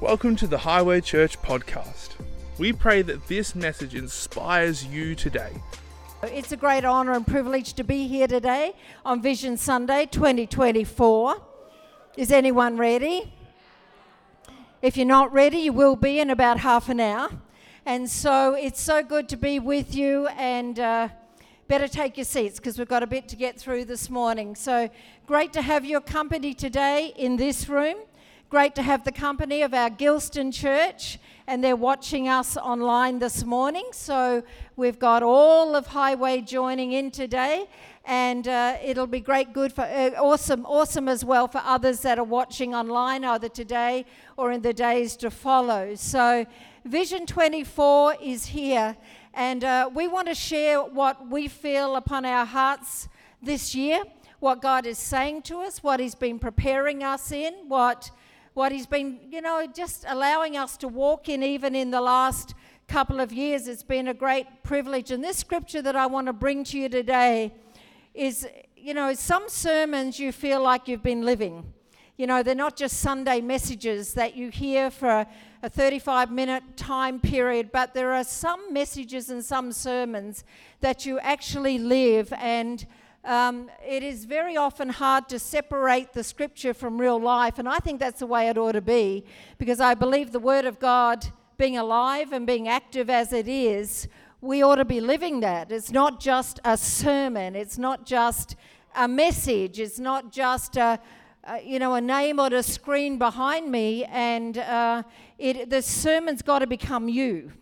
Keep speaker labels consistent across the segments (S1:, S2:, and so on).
S1: Welcome to the Highway Church podcast. We pray that this message inspires you today.
S2: It's a great honour and privilege to be here today on Vision Sunday 2024. Is anyone ready? If you're not ready, you will be in about half an hour. And so it's so good to be with you, and uh, better take your seats because we've got a bit to get through this morning. So great to have your company today in this room. Great to have the company of our Gilston Church, and they're watching us online this morning. So we've got all of Highway joining in today, and uh, it'll be great, good for uh, awesome, awesome as well for others that are watching online either today or in the days to follow. So Vision 24 is here, and uh, we want to share what we feel upon our hearts this year, what God is saying to us, what He's been preparing us in, what what He's been, you know, just allowing us to walk in even in the last couple of years. It's been a great privilege. And this scripture that I want to bring to you today is, you know, some sermons you feel like you've been living. You know, they're not just Sunday messages that you hear for a 35 minute time period, but there are some messages and some sermons that you actually live and um, it is very often hard to separate the scripture from real life, and I think that's the way it ought to be because I believe the Word of God, being alive and being active as it is, we ought to be living that. It's not just a sermon, it's not just a message, it's not just a, a you know, a name on a screen behind me, and uh, it, the sermon's got to become you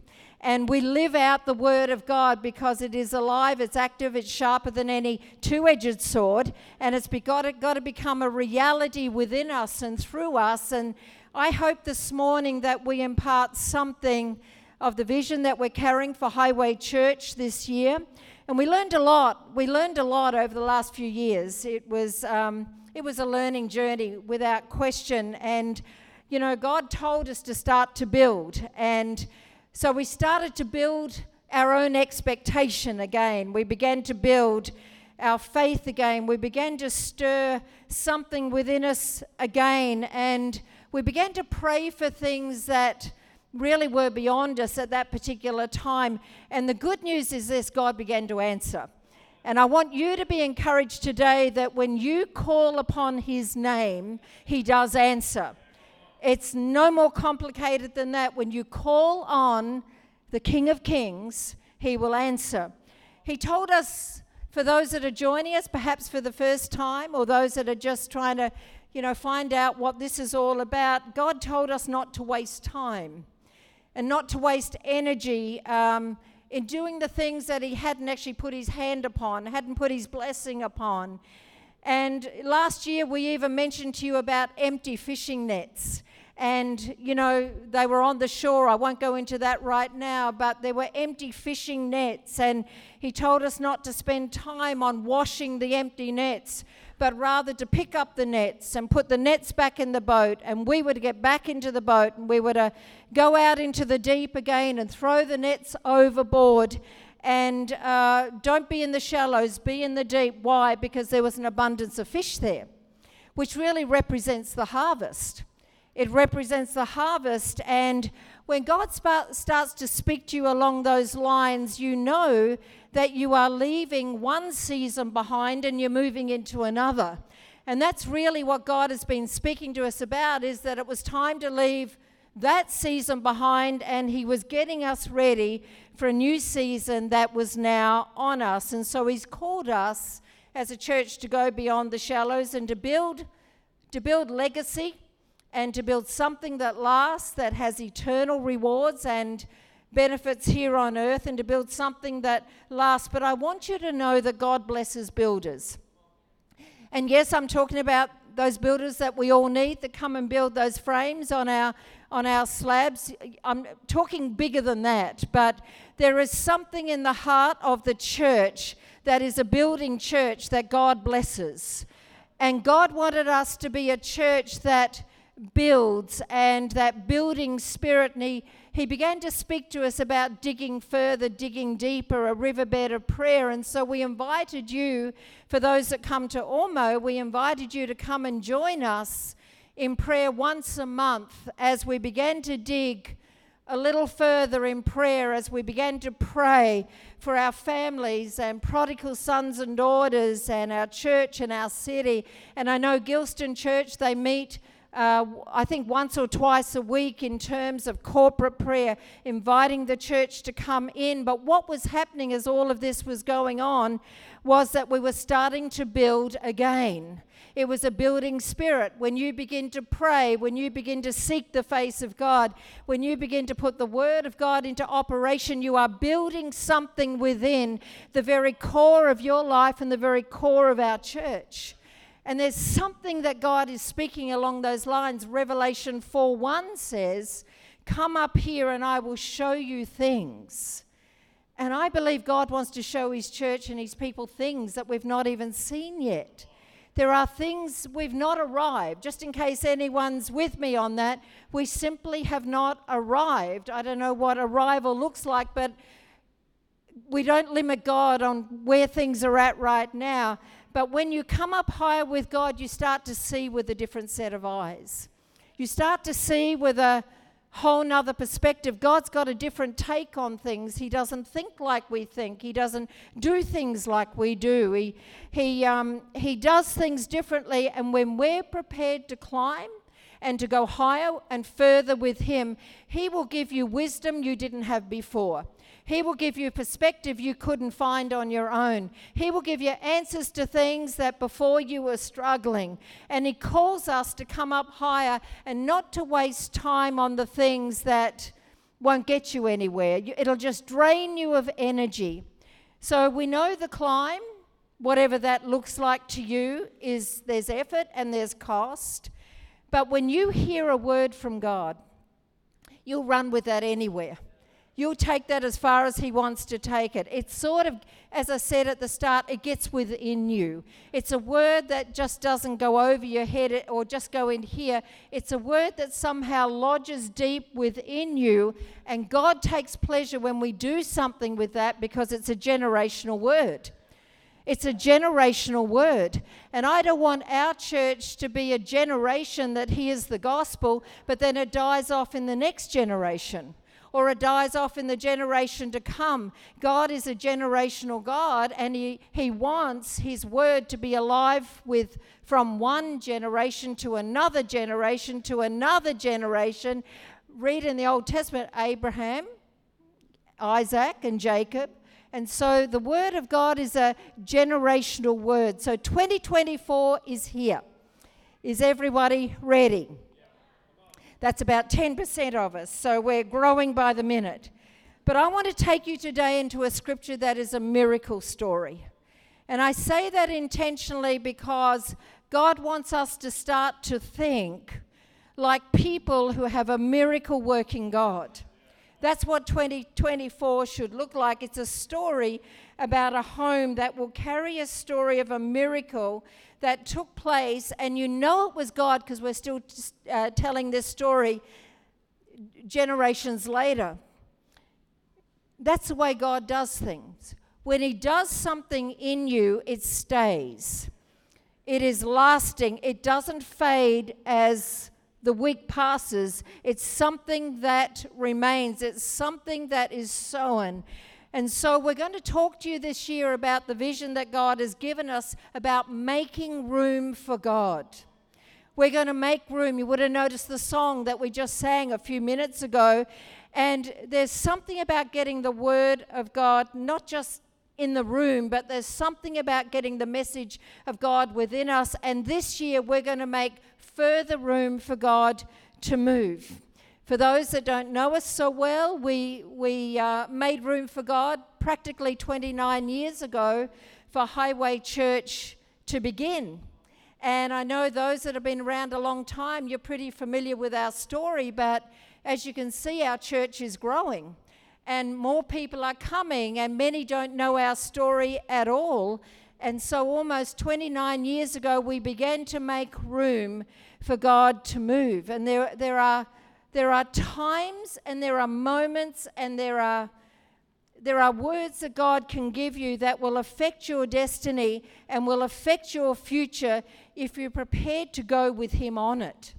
S2: and we live out the word of God because it is alive, it's active, it's sharper than any two edged sword, and it's got to, got to become a reality within us and through us. And I hope this morning that we impart something of the vision that we're carrying for Highway Church this year. And we learned a lot. We learned a lot over the last few years. It was, um, it was a learning journey without question. And, you know, God told us to start to build. And so we started to build our own expectation again. We began to build our faith again. We began to stir something within us again. And we began to pray for things that really were beyond us at that particular time. And the good news is this God began to answer. And I want you to be encouraged today that when you call upon His name, He does answer. It's no more complicated than that. When you call on the King of Kings, he will answer. He told us, for those that are joining us, perhaps for the first time, or those that are just trying to, you know, find out what this is all about, God told us not to waste time and not to waste energy um, in doing the things that He hadn't actually put His hand upon, hadn't put His blessing upon. And last year, we even mentioned to you about empty fishing nets. And you know they were on the shore. I won't go into that right now but there were empty fishing nets. And he told us not to spend time on washing the empty nets but rather to pick up the nets and put the nets back in the boat. And we were to get back into the boat and we were to go out into the deep again and throw the nets overboard and uh, don't be in the shallows be in the deep why because there was an abundance of fish there which really represents the harvest it represents the harvest. And when God sp- starts to speak to you along those lines, you know that you are leaving one season behind and you're moving into another. And that's really what God has been speaking to us about is that it was time to leave that season behind and he was getting us ready for a new season that was now on us. And so he's called us as a church to go beyond the shallows and to build to build legacy and to build something that lasts, that has eternal rewards and benefits here on earth, and to build something that lasts. But I want you to know that God blesses builders. And yes, I'm talking about those builders that we all need that come and build those frames on our on our slabs. I'm talking bigger than that, but there is something in the heart of the church that is a building church that God blesses. And God wanted us to be a church that builds and that building spirit. And he, he began to speak to us about digging further, digging deeper, a riverbed of prayer. And so we invited you, for those that come to Ormeau, we invited you to come and join us in prayer once a month as we began to dig a little further in prayer as we began to pray for our families and prodigal sons and daughters and our church and our city. And I know Gilston Church, they meet. Uh, I think once or twice a week in terms of corporate prayer, inviting the church to come in. But what was happening as all of this was going on was that we were starting to build again. It was a building spirit. When you begin to pray, when you begin to seek the face of God, when you begin to put the word of God into operation, you are building something within the very core of your life and the very core of our church. And there's something that God is speaking along those lines. Revelation 4 1 says, Come up here and I will show you things. And I believe God wants to show His church and His people things that we've not even seen yet. There are things we've not arrived. Just in case anyone's with me on that, we simply have not arrived. I don't know what arrival looks like, but we don't limit God on where things are at right now. But when you come up higher with God, you start to see with a different set of eyes. You start to see with a whole nother perspective. God's got a different take on things. He doesn't think like we think. He doesn't do things like we do. He, he, um, he does things differently. And when we're prepared to climb, and to go higher and further with Him, He will give you wisdom you didn't have before. He will give you perspective you couldn't find on your own. He will give you answers to things that before you were struggling. And He calls us to come up higher and not to waste time on the things that won't get you anywhere. It'll just drain you of energy. So we know the climb, whatever that looks like to you, is there's effort and there's cost. But when you hear a word from God, you'll run with that anywhere. You'll take that as far as He wants to take it. It's sort of, as I said at the start, it gets within you. It's a word that just doesn't go over your head or just go in here. It's a word that somehow lodges deep within you, and God takes pleasure when we do something with that because it's a generational word. It's a generational word. And I don't want our church to be a generation that hears the gospel, but then it dies off in the next generation or it dies off in the generation to come. God is a generational God, and He, he wants His word to be alive with from one generation to another generation to another generation. Read in the Old Testament Abraham, Isaac, and Jacob. And so the word of God is a generational word. So 2024 is here. Is everybody ready? That's about 10% of us. So we're growing by the minute. But I want to take you today into a scripture that is a miracle story. And I say that intentionally because God wants us to start to think like people who have a miracle working God. That's what 2024 should look like. It's a story about a home that will carry a story of a miracle that took place, and you know it was God because we're still uh, telling this story generations later. That's the way God does things. When He does something in you, it stays. It is lasting. It doesn't fade as the week passes. It's something that remains. It's something that is sown. And so, we're going to talk to you this year about the vision that God has given us about making room for God. We're going to make room. You would have noticed the song that we just sang a few minutes ago. And there's something about getting the Word of God, not just in the room, but there's something about getting the message of God within us. And this year, we're going to make further room for God to move. For those that don't know us so well, we, we uh, made room for God practically 29 years ago for Highway Church to begin. And I know those that have been around a long time, you're pretty familiar with our story, but as you can see, our church is growing and more people are coming, and many don't know our story at all. And so, almost 29 years ago, we began to make room for God to move. And there, there are there are times and there are moments and there are there are words that God can give you that will affect your destiny and will affect your future if you're prepared to go with Him on it.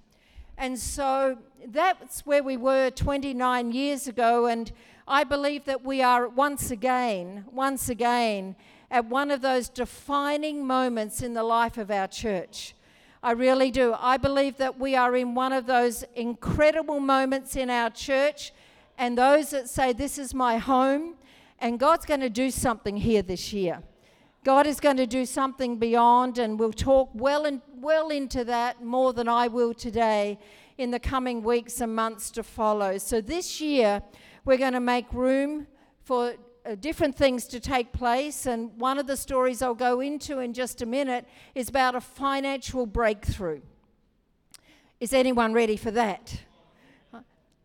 S2: And so that's where we were 29 years ago. And I believe that we are once again, once again, at one of those defining moments in the life of our church. I really do. I believe that we are in one of those incredible moments in our church, and those that say, This is my home, and God's going to do something here this year. God is going to do something beyond, and we'll talk well, in, well into that more than I will today in the coming weeks and months to follow. So, this year, we're going to make room for Uh, different things to take place. And one of the stories I'll go into in just a minute is about a financial breakthrough. Is anyone ready for that?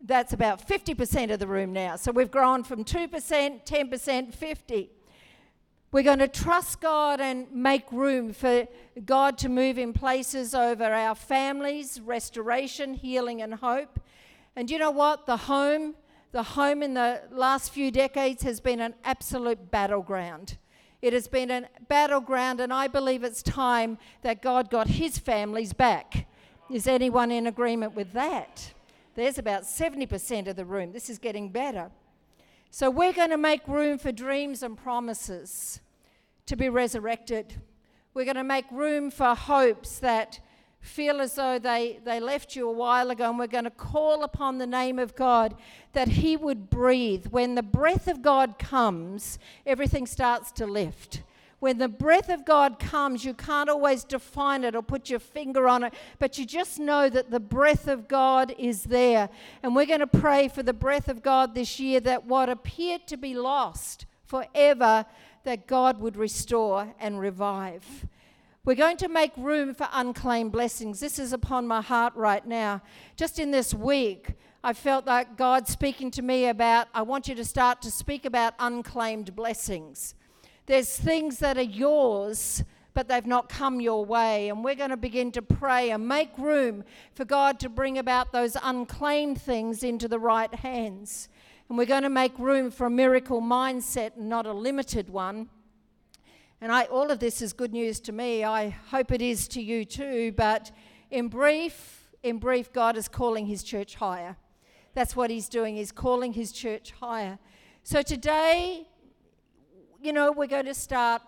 S2: That's about 50% of the room now. So we've grown from 2%, 10%, 50. We're going to trust God and make room for God to move in places over our families, restoration, healing, and hope. And you know what? The home the home in the last few decades has been an absolute battleground. It has been a battleground, and I believe it's time that God got his families back. Is anyone in agreement with that? There's about 70% of the room. This is getting better. So, we're going to make room for dreams and promises to be resurrected. We're going to make room for hopes that feel as though they, they left you a while ago, and we're going to call upon the name of God that He would breathe. When the breath of God comes, everything starts to lift. When the breath of God comes, you can't always define it or put your finger on it, but you just know that the breath of God is there. And we're going to pray for the breath of God this year that what appeared to be lost forever, that God would restore and revive. We're going to make room for unclaimed blessings. This is upon my heart right now. Just in this week, I felt like God speaking to me about, I want you to start to speak about unclaimed blessings. There's things that are yours, but they've not come your way. And we're going to begin to pray and make room for God to bring about those unclaimed things into the right hands. And we're going to make room for a miracle mindset not a limited one. And I, all of this is good news to me. I hope it is to you too. But in brief, in brief, God is calling his church higher. That's what he's doing. He's calling his church higher. So today, you know, we're going to start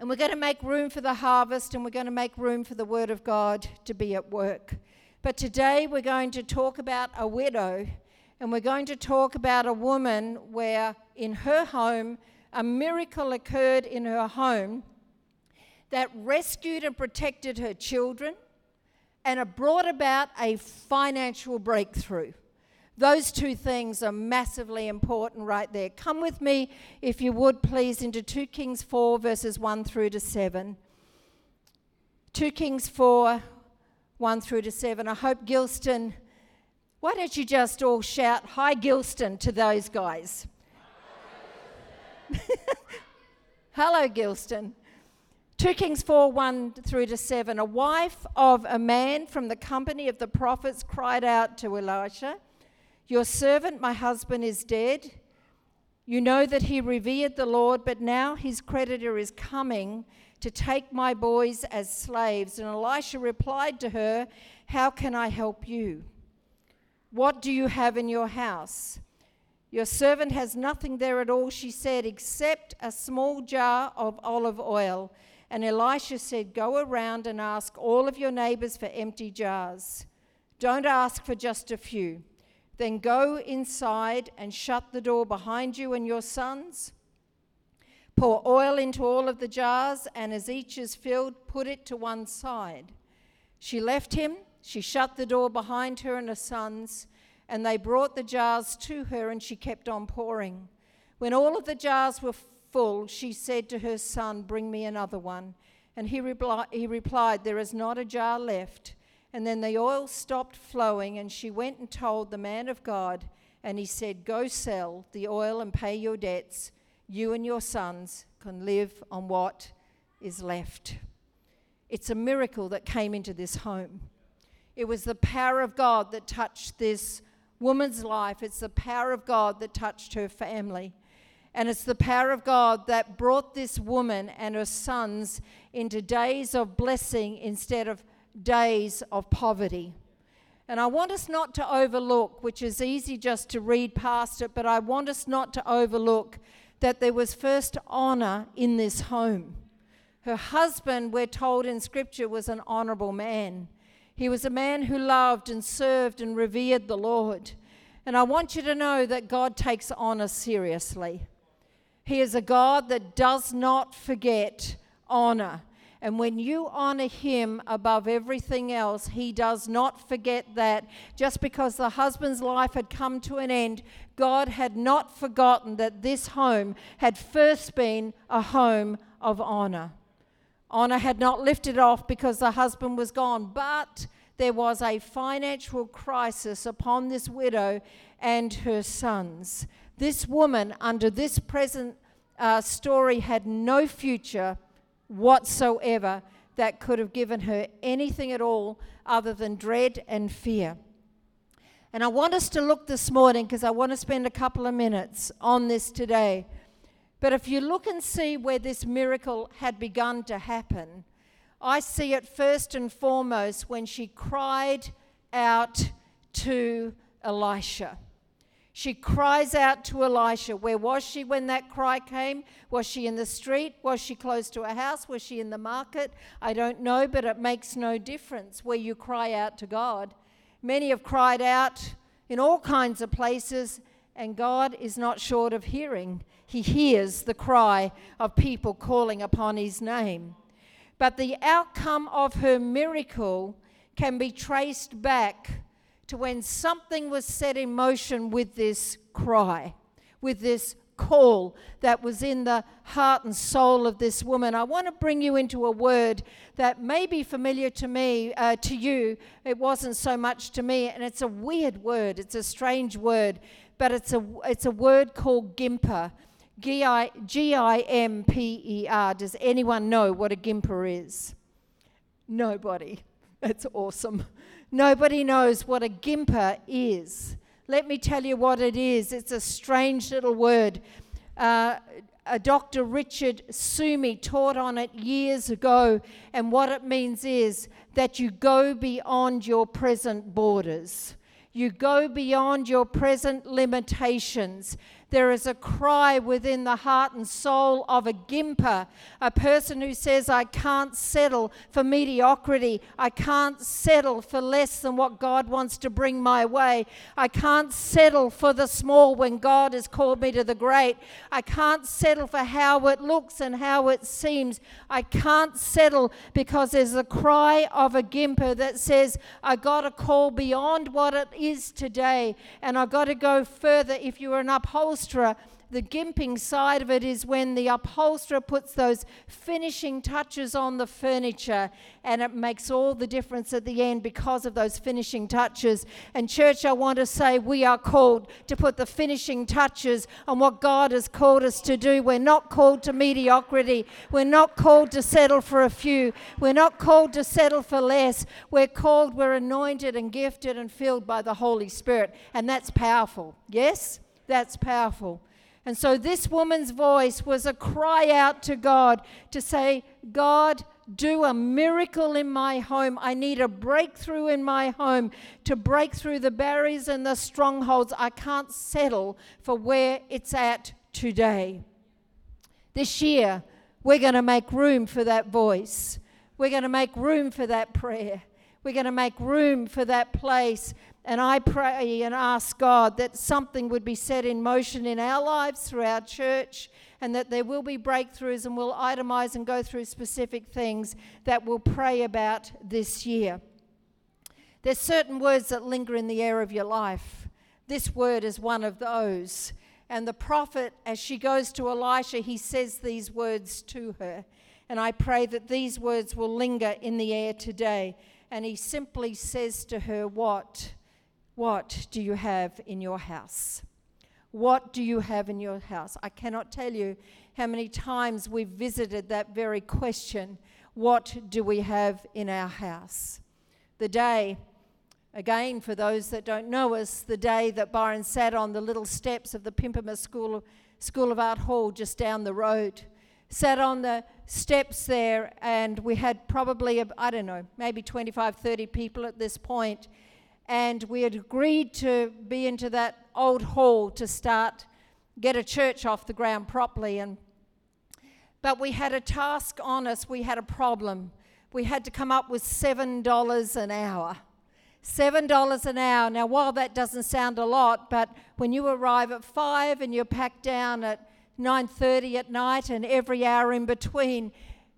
S2: and we're going to make room for the harvest and we're going to make room for the word of God to be at work. But today we're going to talk about a widow and we're going to talk about a woman where in her home a miracle occurred in her home that rescued and protected her children and it brought about a financial breakthrough. Those two things are massively important right there. Come with me, if you would please, into 2 Kings 4, verses 1 through to 7. 2 Kings 4, 1 through to 7. I hope Gilston, why don't you just all shout, Hi, Gilston, to those guys? Hello, Gilston. 2 Kings 4 1 through to 7. A wife of a man from the company of the prophets cried out to Elisha, Your servant, my husband, is dead. You know that he revered the Lord, but now his creditor is coming to take my boys as slaves. And Elisha replied to her, How can I help you? What do you have in your house? Your servant has nothing there at all, she said, except a small jar of olive oil. And Elisha said, Go around and ask all of your neighbors for empty jars. Don't ask for just a few. Then go inside and shut the door behind you and your sons. Pour oil into all of the jars, and as each is filled, put it to one side. She left him. She shut the door behind her and her sons and they brought the jars to her, and she kept on pouring. When all of the jars were full, she said to her son, Bring me another one. And he, repli- he replied, There is not a jar left. And then the oil stopped flowing, and she went and told the man of God, and he said, Go sell the oil and pay your debts. You and your sons can live on what is left. It's a miracle that came into this home. It was the power of God that touched this woman's life. It's the power of God that touched her family. And it's the power of God that brought this woman and her sons into days of blessing instead of days of poverty. And I want us not to overlook, which is easy just to read past it, but I want us not to overlook that there was first honor in this home. Her husband, we're told in Scripture, was an honorable man. He was a man who loved and served and revered the Lord. And I want you to know that God takes honor seriously. He is a God that does not forget honor. And when you honor him above everything else, he does not forget that. Just because the husband's life had come to an end, God had not forgotten that this home had first been a home of honor. Honor had not lifted off because the husband was gone, but there was a financial crisis upon this widow and her sons. This woman, under this present uh, story, had no future whatsoever that could have given her anything at all other than dread and fear. And I want us to look this morning because I want to spend a couple of minutes on this today. But if you look and see where this miracle had begun to happen, I see it first and foremost when she cried out to Elisha. She cries out to Elisha. Where was she when that cry came? Was she in the street? Was she close to a house? Was she in the market? I don't know, but it makes no difference where you cry out to God. Many have cried out in all kinds of places, and God is not short of hearing. He hears the cry of people calling upon His name. But the outcome of her miracle can be traced back to when something was set in motion with this cry, with this call that was in the heart and soul of this woman. I want to bring you into a word that may be familiar to me, uh, to you. It wasn't so much to me, and it's a weird word. It's a strange word, but it's a it's a word called gimper. G I M P E R. Does anyone know what a gimper is? Nobody. That's awesome. Nobody knows what a gimper is. Let me tell you what it is. It's a strange little word. Uh, a Dr. Richard Sumi taught on it years ago, and what it means is that you go beyond your present borders. You go beyond your present limitations. There is a cry within the heart and soul of a gimper, a person who says, I can't settle for mediocrity. I can't settle for less than what God wants to bring my way. I can't settle for the small when God has called me to the great. I can't settle for how it looks and how it seems. I can't settle because there's a cry of a gimper that says, I got to call beyond what it is today, and I got to go further. If you're an upholsterer, upholsterer, the gimping side of it is when the upholsterer puts those finishing touches on the furniture and it makes all the difference at the end because of those finishing touches. And, church, I want to say we are called to put the finishing touches on what God has called us to do. We're not called to mediocrity, we're not called to settle for a few, we're not called to settle for less. We're called, we're anointed and gifted and filled by the Holy Spirit. And that's powerful. Yes? That's powerful. And so this woman's voice was a cry out to God to say, God, do a miracle in my home. I need a breakthrough in my home to break through the barriers and the strongholds. I can't settle for where it's at today. This year, we're going to make room for that voice. We're going to make room for that prayer. We're going to make room for that place and I pray and ask God that something would be set in motion in our lives through our church and that there will be breakthroughs and we'll itemize and go through specific things that we'll pray about this year. There's certain words that linger in the air of your life. This word is one of those. And the prophet, as she goes to Elisha, he says these words to her. And I pray that these words will linger in the air today. And he simply says to her, What? What do you have in your house? What do you have in your house? I cannot tell you how many times we've visited that very question what do we have in our house? The day, again, for those that don't know us, the day that Byron sat on the little steps of the Pimpama School School of Art Hall just down the road, sat on the steps there, and we had probably, I don't know, maybe 25, 30 people at this point and we had agreed to be into that old hall to start get a church off the ground properly and but we had a task on us we had a problem. We had to come up with $7 an hour. $7 an hour. Now while that doesn't sound a lot but when you arrive at 5 and you're packed down at 9:30 at night and every hour in between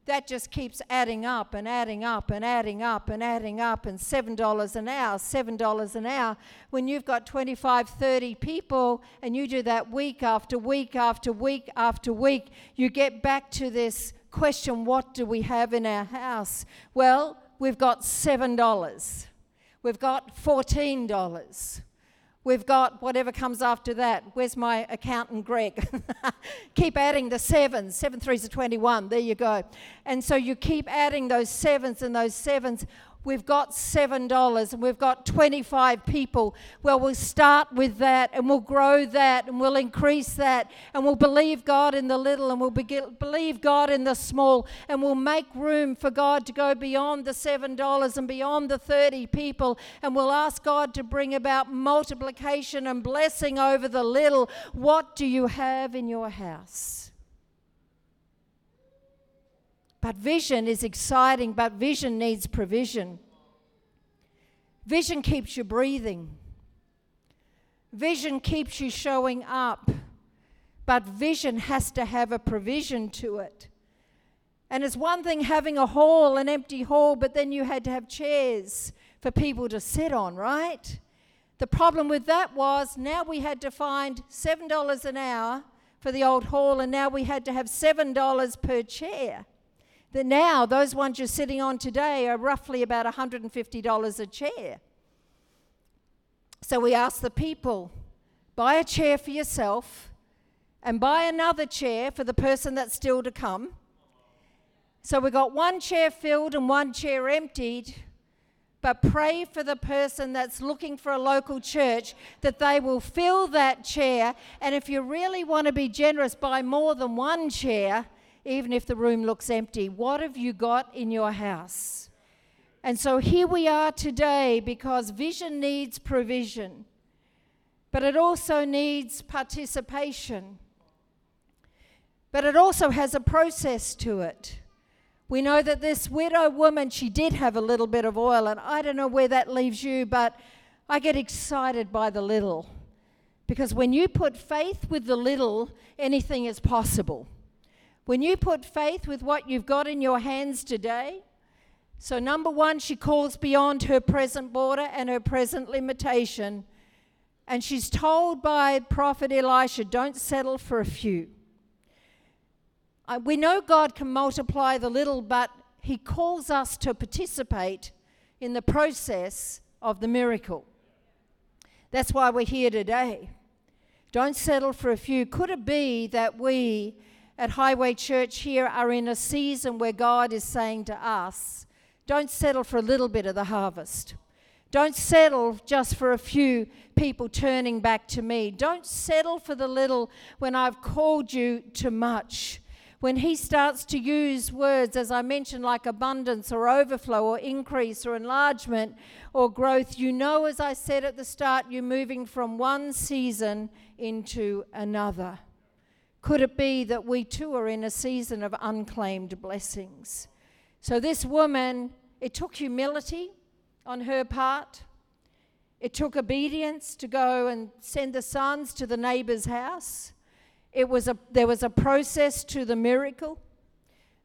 S2: that just keeps adding up and adding up and adding up and adding up and $7 an hour, $7 an hour. When you've got 25, 30 people and you do that week after week after week after week, you get back to this question what do we have in our house? Well, we've got $7. We've got $14. We've got whatever comes after that. Where's my accountant, Greg? keep adding the sevens. Seven threes are 21. There you go. And so you keep adding those sevens and those sevens we've got $7 and we've got 25 people. Well, we'll start with that and we'll grow that and we'll increase that and we'll believe God in the little and we'll be- believe God in the small and we'll make room for God to go beyond the $7 and beyond the 30 people and we'll ask God to bring about multiplication and blessing over the little. What do you have in your house? But vision is exciting, but vision needs provision. Vision keeps you breathing. Vision keeps you showing up. But vision has to have a provision to it. And it's one thing having a hall, an empty hall, but then you had to have chairs for people to sit on, right? The problem with that was now we had to find $7 an hour for the old hall, and now we had to have $7 per chair that now those ones you're sitting on today are roughly about $150 a chair. So we ask the people buy a chair for yourself and buy another chair for the person that's still to come. So we got one chair filled and one chair emptied. But pray for the person that's looking for a local church that they will fill that chair. And if you really want to be generous, buy more than one chair even if the room looks empty. What have you got in your house? And so here we are today because vision needs provision, but it also needs participation. But it also has a process to it. We know that this widow woman, she did have a little bit of oil, and I don't know where that leaves you, but I get excited by the little. Because when you put faith with the little, anything is possible. When you put faith with what you've got in your hands today, so number one, she calls beyond her present border and her present limitation. And she's told by prophet Elisha, don't settle for a few. Uh, we know God can multiply the little, but He calls us to participate in the process of the miracle. That's why we're here today. Don't settle for a few. Could it be that we at Highway Church here are in a season where God is saying to us, don't settle for a little bit of the harvest. Don't settle just for a few people turning back to me. Don't settle for the little when I've called you to much. When he starts to use words, as I mentioned, like abundance or overflow or increase or enlargement or growth, you know, as I said at the start, you're moving from one season into another. Could it be that we too are in a season of unclaimed blessings? So, this woman, it took humility on her part. It took obedience to go and send the sons to the neighbor's house. It was a, there was a process to the miracle.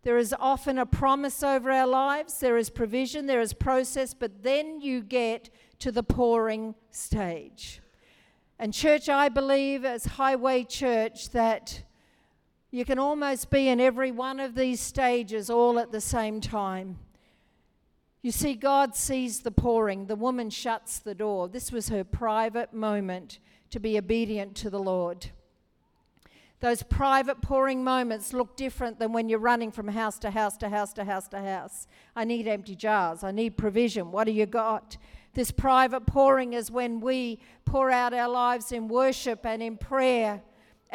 S2: There is often a promise over our lives, there is provision, there is process, but then you get to the pouring stage. And, church, I believe as Highway Church that you can almost be in every one of these stages all at the same time. You see, God sees the pouring. The woman shuts the door. This was her private moment to be obedient to the Lord. Those private pouring moments look different than when you're running from house to house to house to house to house. I need empty jars. I need provision. What do you got? This private pouring is when we pour out our lives in worship and in prayer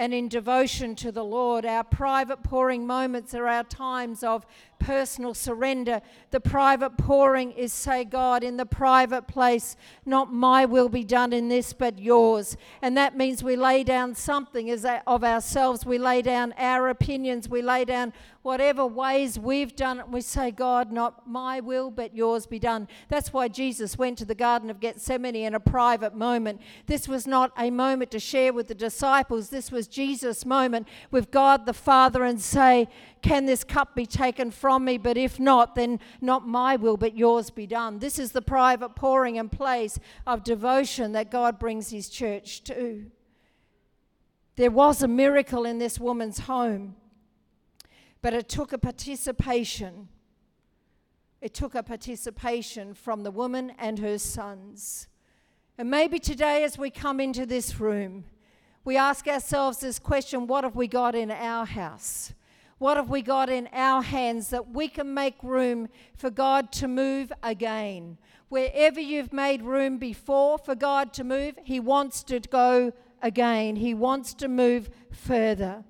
S2: and in devotion to the Lord. Our private pouring moments are our times of personal surrender. The private pouring is say, God, in the private place, not my will be done in this, but yours. And that means we lay down something of ourselves. We lay down our opinions. We lay down whatever ways we've done it. We say, God, not my will, but yours be done. That's why Jesus went to the Garden of Gethsemane in a private moment. This was not a moment to share with the disciples. This was Jesus' moment with God the Father and say, Can this cup be taken from me? But if not, then not my will, but yours be done. This is the private pouring and place of devotion that God brings his church to. There was a miracle in this woman's home. But it took a participation. It took a participation from the woman and her sons. And maybe today, as we come into this room, we ask ourselves this question what have we got in our house? What have we got in our hands that we can make room for God to move again? Wherever you've made room before for God to move, He wants to go again. He wants to move further.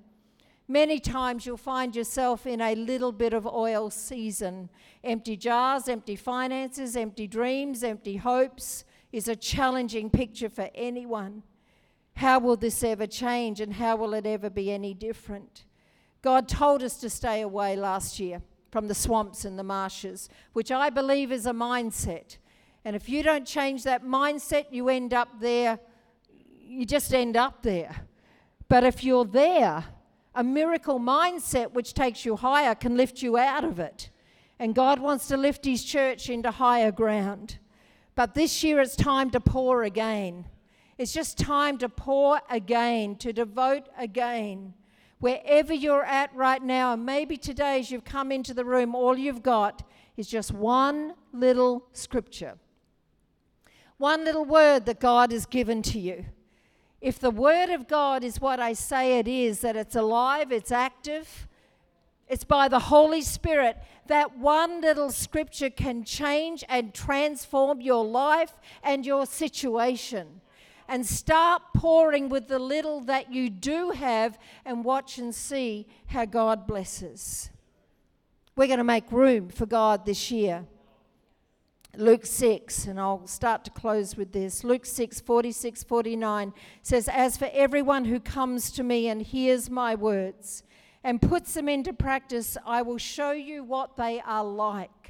S2: Many times you'll find yourself in a little bit of oil season. Empty jars, empty finances, empty dreams, empty hopes is a challenging picture for anyone. How will this ever change and how will it ever be any different? God told us to stay away last year from the swamps and the marshes, which I believe is a mindset. And if you don't change that mindset, you end up there, you just end up there. But if you're there, a miracle mindset which takes you higher can lift you out of it. And God wants to lift His church into higher ground. But this year it's time to pour again. It's just time to pour again, to devote again. Wherever you're at right now, and maybe today as you've come into the room, all you've got is just one little scripture, one little word that God has given to you. If the Word of God is what I say it is, that it's alive, it's active, it's by the Holy Spirit, that one little scripture can change and transform your life and your situation. And start pouring with the little that you do have and watch and see how God blesses. We're going to make room for God this year. Luke 6, and I'll start to close with this. Luke 6, 46, 49 says, As for everyone who comes to me and hears my words and puts them into practice, I will show you what they are like.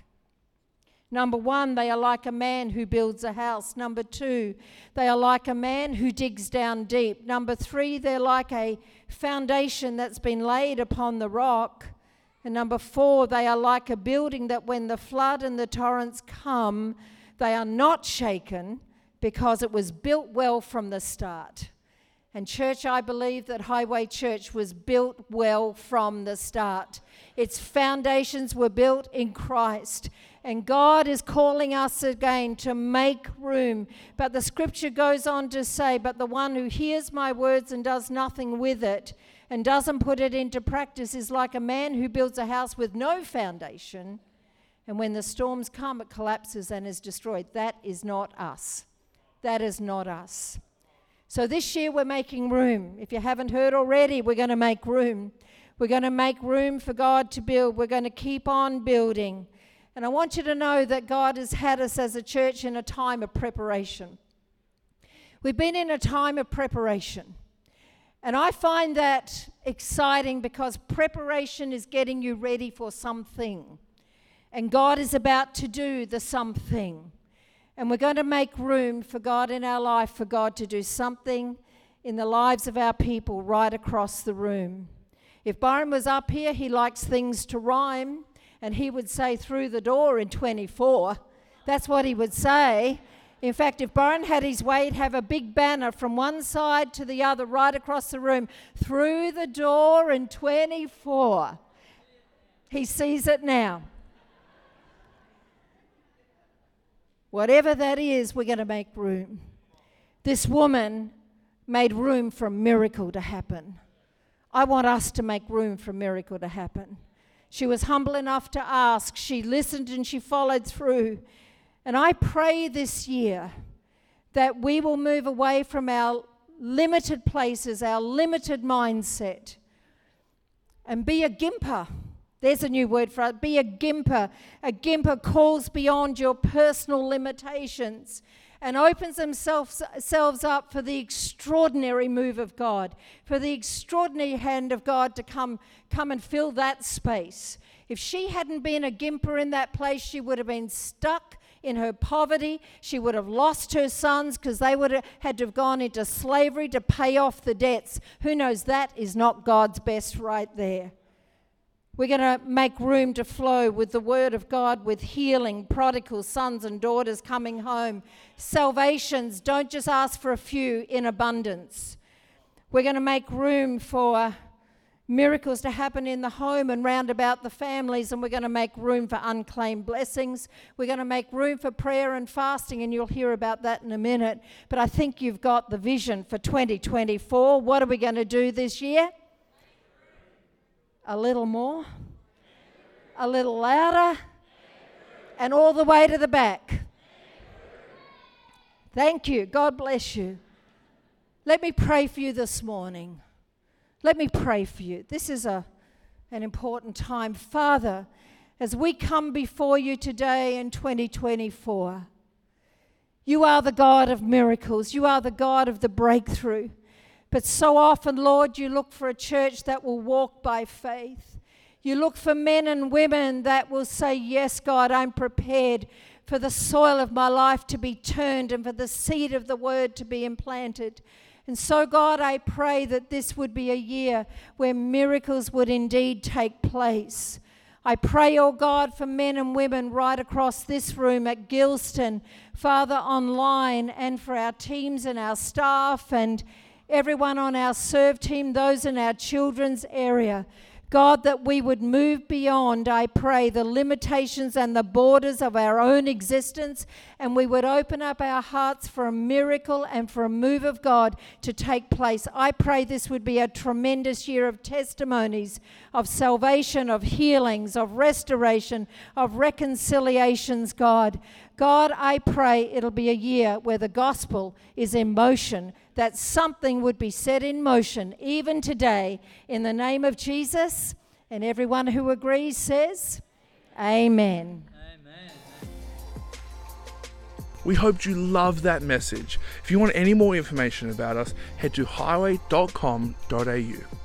S2: Number one, they are like a man who builds a house. Number two, they are like a man who digs down deep. Number three, they're like a foundation that's been laid upon the rock. And number four, they are like a building that when the flood and the torrents come, they are not shaken because it was built well from the start. And, church, I believe that Highway Church was built well from the start. Its foundations were built in Christ. And God is calling us again to make room. But the scripture goes on to say, But the one who hears my words and does nothing with it, and doesn't put it into practice is like a man who builds a house with no foundation, and when the storms come, it collapses and is destroyed. That is not us. That is not us. So this year we're making room. If you haven't heard already, we're going to make room. We're going to make room for God to build. We're going to keep on building. And I want you to know that God has had us as a church in a time of preparation. We've been in a time of preparation. And I find that exciting because preparation is getting you ready for something. And God is about to do the something. And we're going to make room for God in our life, for God to do something in the lives of our people right across the room. If Byron was up here, he likes things to rhyme, and he would say through the door in 24. That's what he would say. In fact, if Byron had his way, he'd have a big banner from one side to the other, right across the room, through the door in 24. He sees it now. Whatever that is, we're going to make room. This woman made room for a miracle to happen. I want us to make room for a miracle to happen. She was humble enough to ask. She listened and she followed through. And I pray this year that we will move away from our limited places, our limited mindset, and be a gimper, There's a new word for it. Be a gimper. A gimper calls beyond your personal limitations and opens themselves, up for the extraordinary move of God, for the extraordinary hand of God to come, come and fill that space. If she hadn't been a gimper in that place, she would have been stuck in her poverty. She would have lost her sons because they would have had to have gone into slavery to pay off the debts. Who knows? That is not God's best right there. We're going to make room to flow with the Word of God, with healing, prodigal sons and daughters coming home. Salvations, don't just ask for a few in abundance. We're going to make room for miracles to happen in the home and round about the families, and we're going to make room for unclaimed blessings. We're going to make room for prayer and fasting, and you'll hear about that in a minute. But I think you've got the vision for 2024. What are we going to do this year? A little more, a little louder, and all the way to the back. Thank you. God bless you. Let me pray for you this morning. Let me pray for you. This is a, an important time. Father, as we come before you today in 2024, you are the God of miracles. You are the God of the breakthrough. But so often, Lord, you look for a church that will walk by faith. You look for men and women that will say, Yes, God, I'm prepared for the soil of my life to be turned and for the seed of the word to be implanted. And so, God, I pray that this would be a year where miracles would indeed take place. I pray, oh God, for men and women right across this room at Gilston, Father, online, and for our teams and our staff and everyone on our serve team, those in our children's area. God, that we would move beyond, I pray, the limitations and the borders of our own existence, and we would open up our hearts for a miracle and for a move of God to take place. I pray this would be a tremendous year of testimonies, of salvation, of healings, of restoration, of reconciliations, God. God, I pray it'll be a year where the gospel is in motion that something would be set in motion even today in the name of Jesus. And everyone who agrees says, Amen. Amen.
S1: We hoped you loved that message. If you want any more information about us, head to highway.com.au.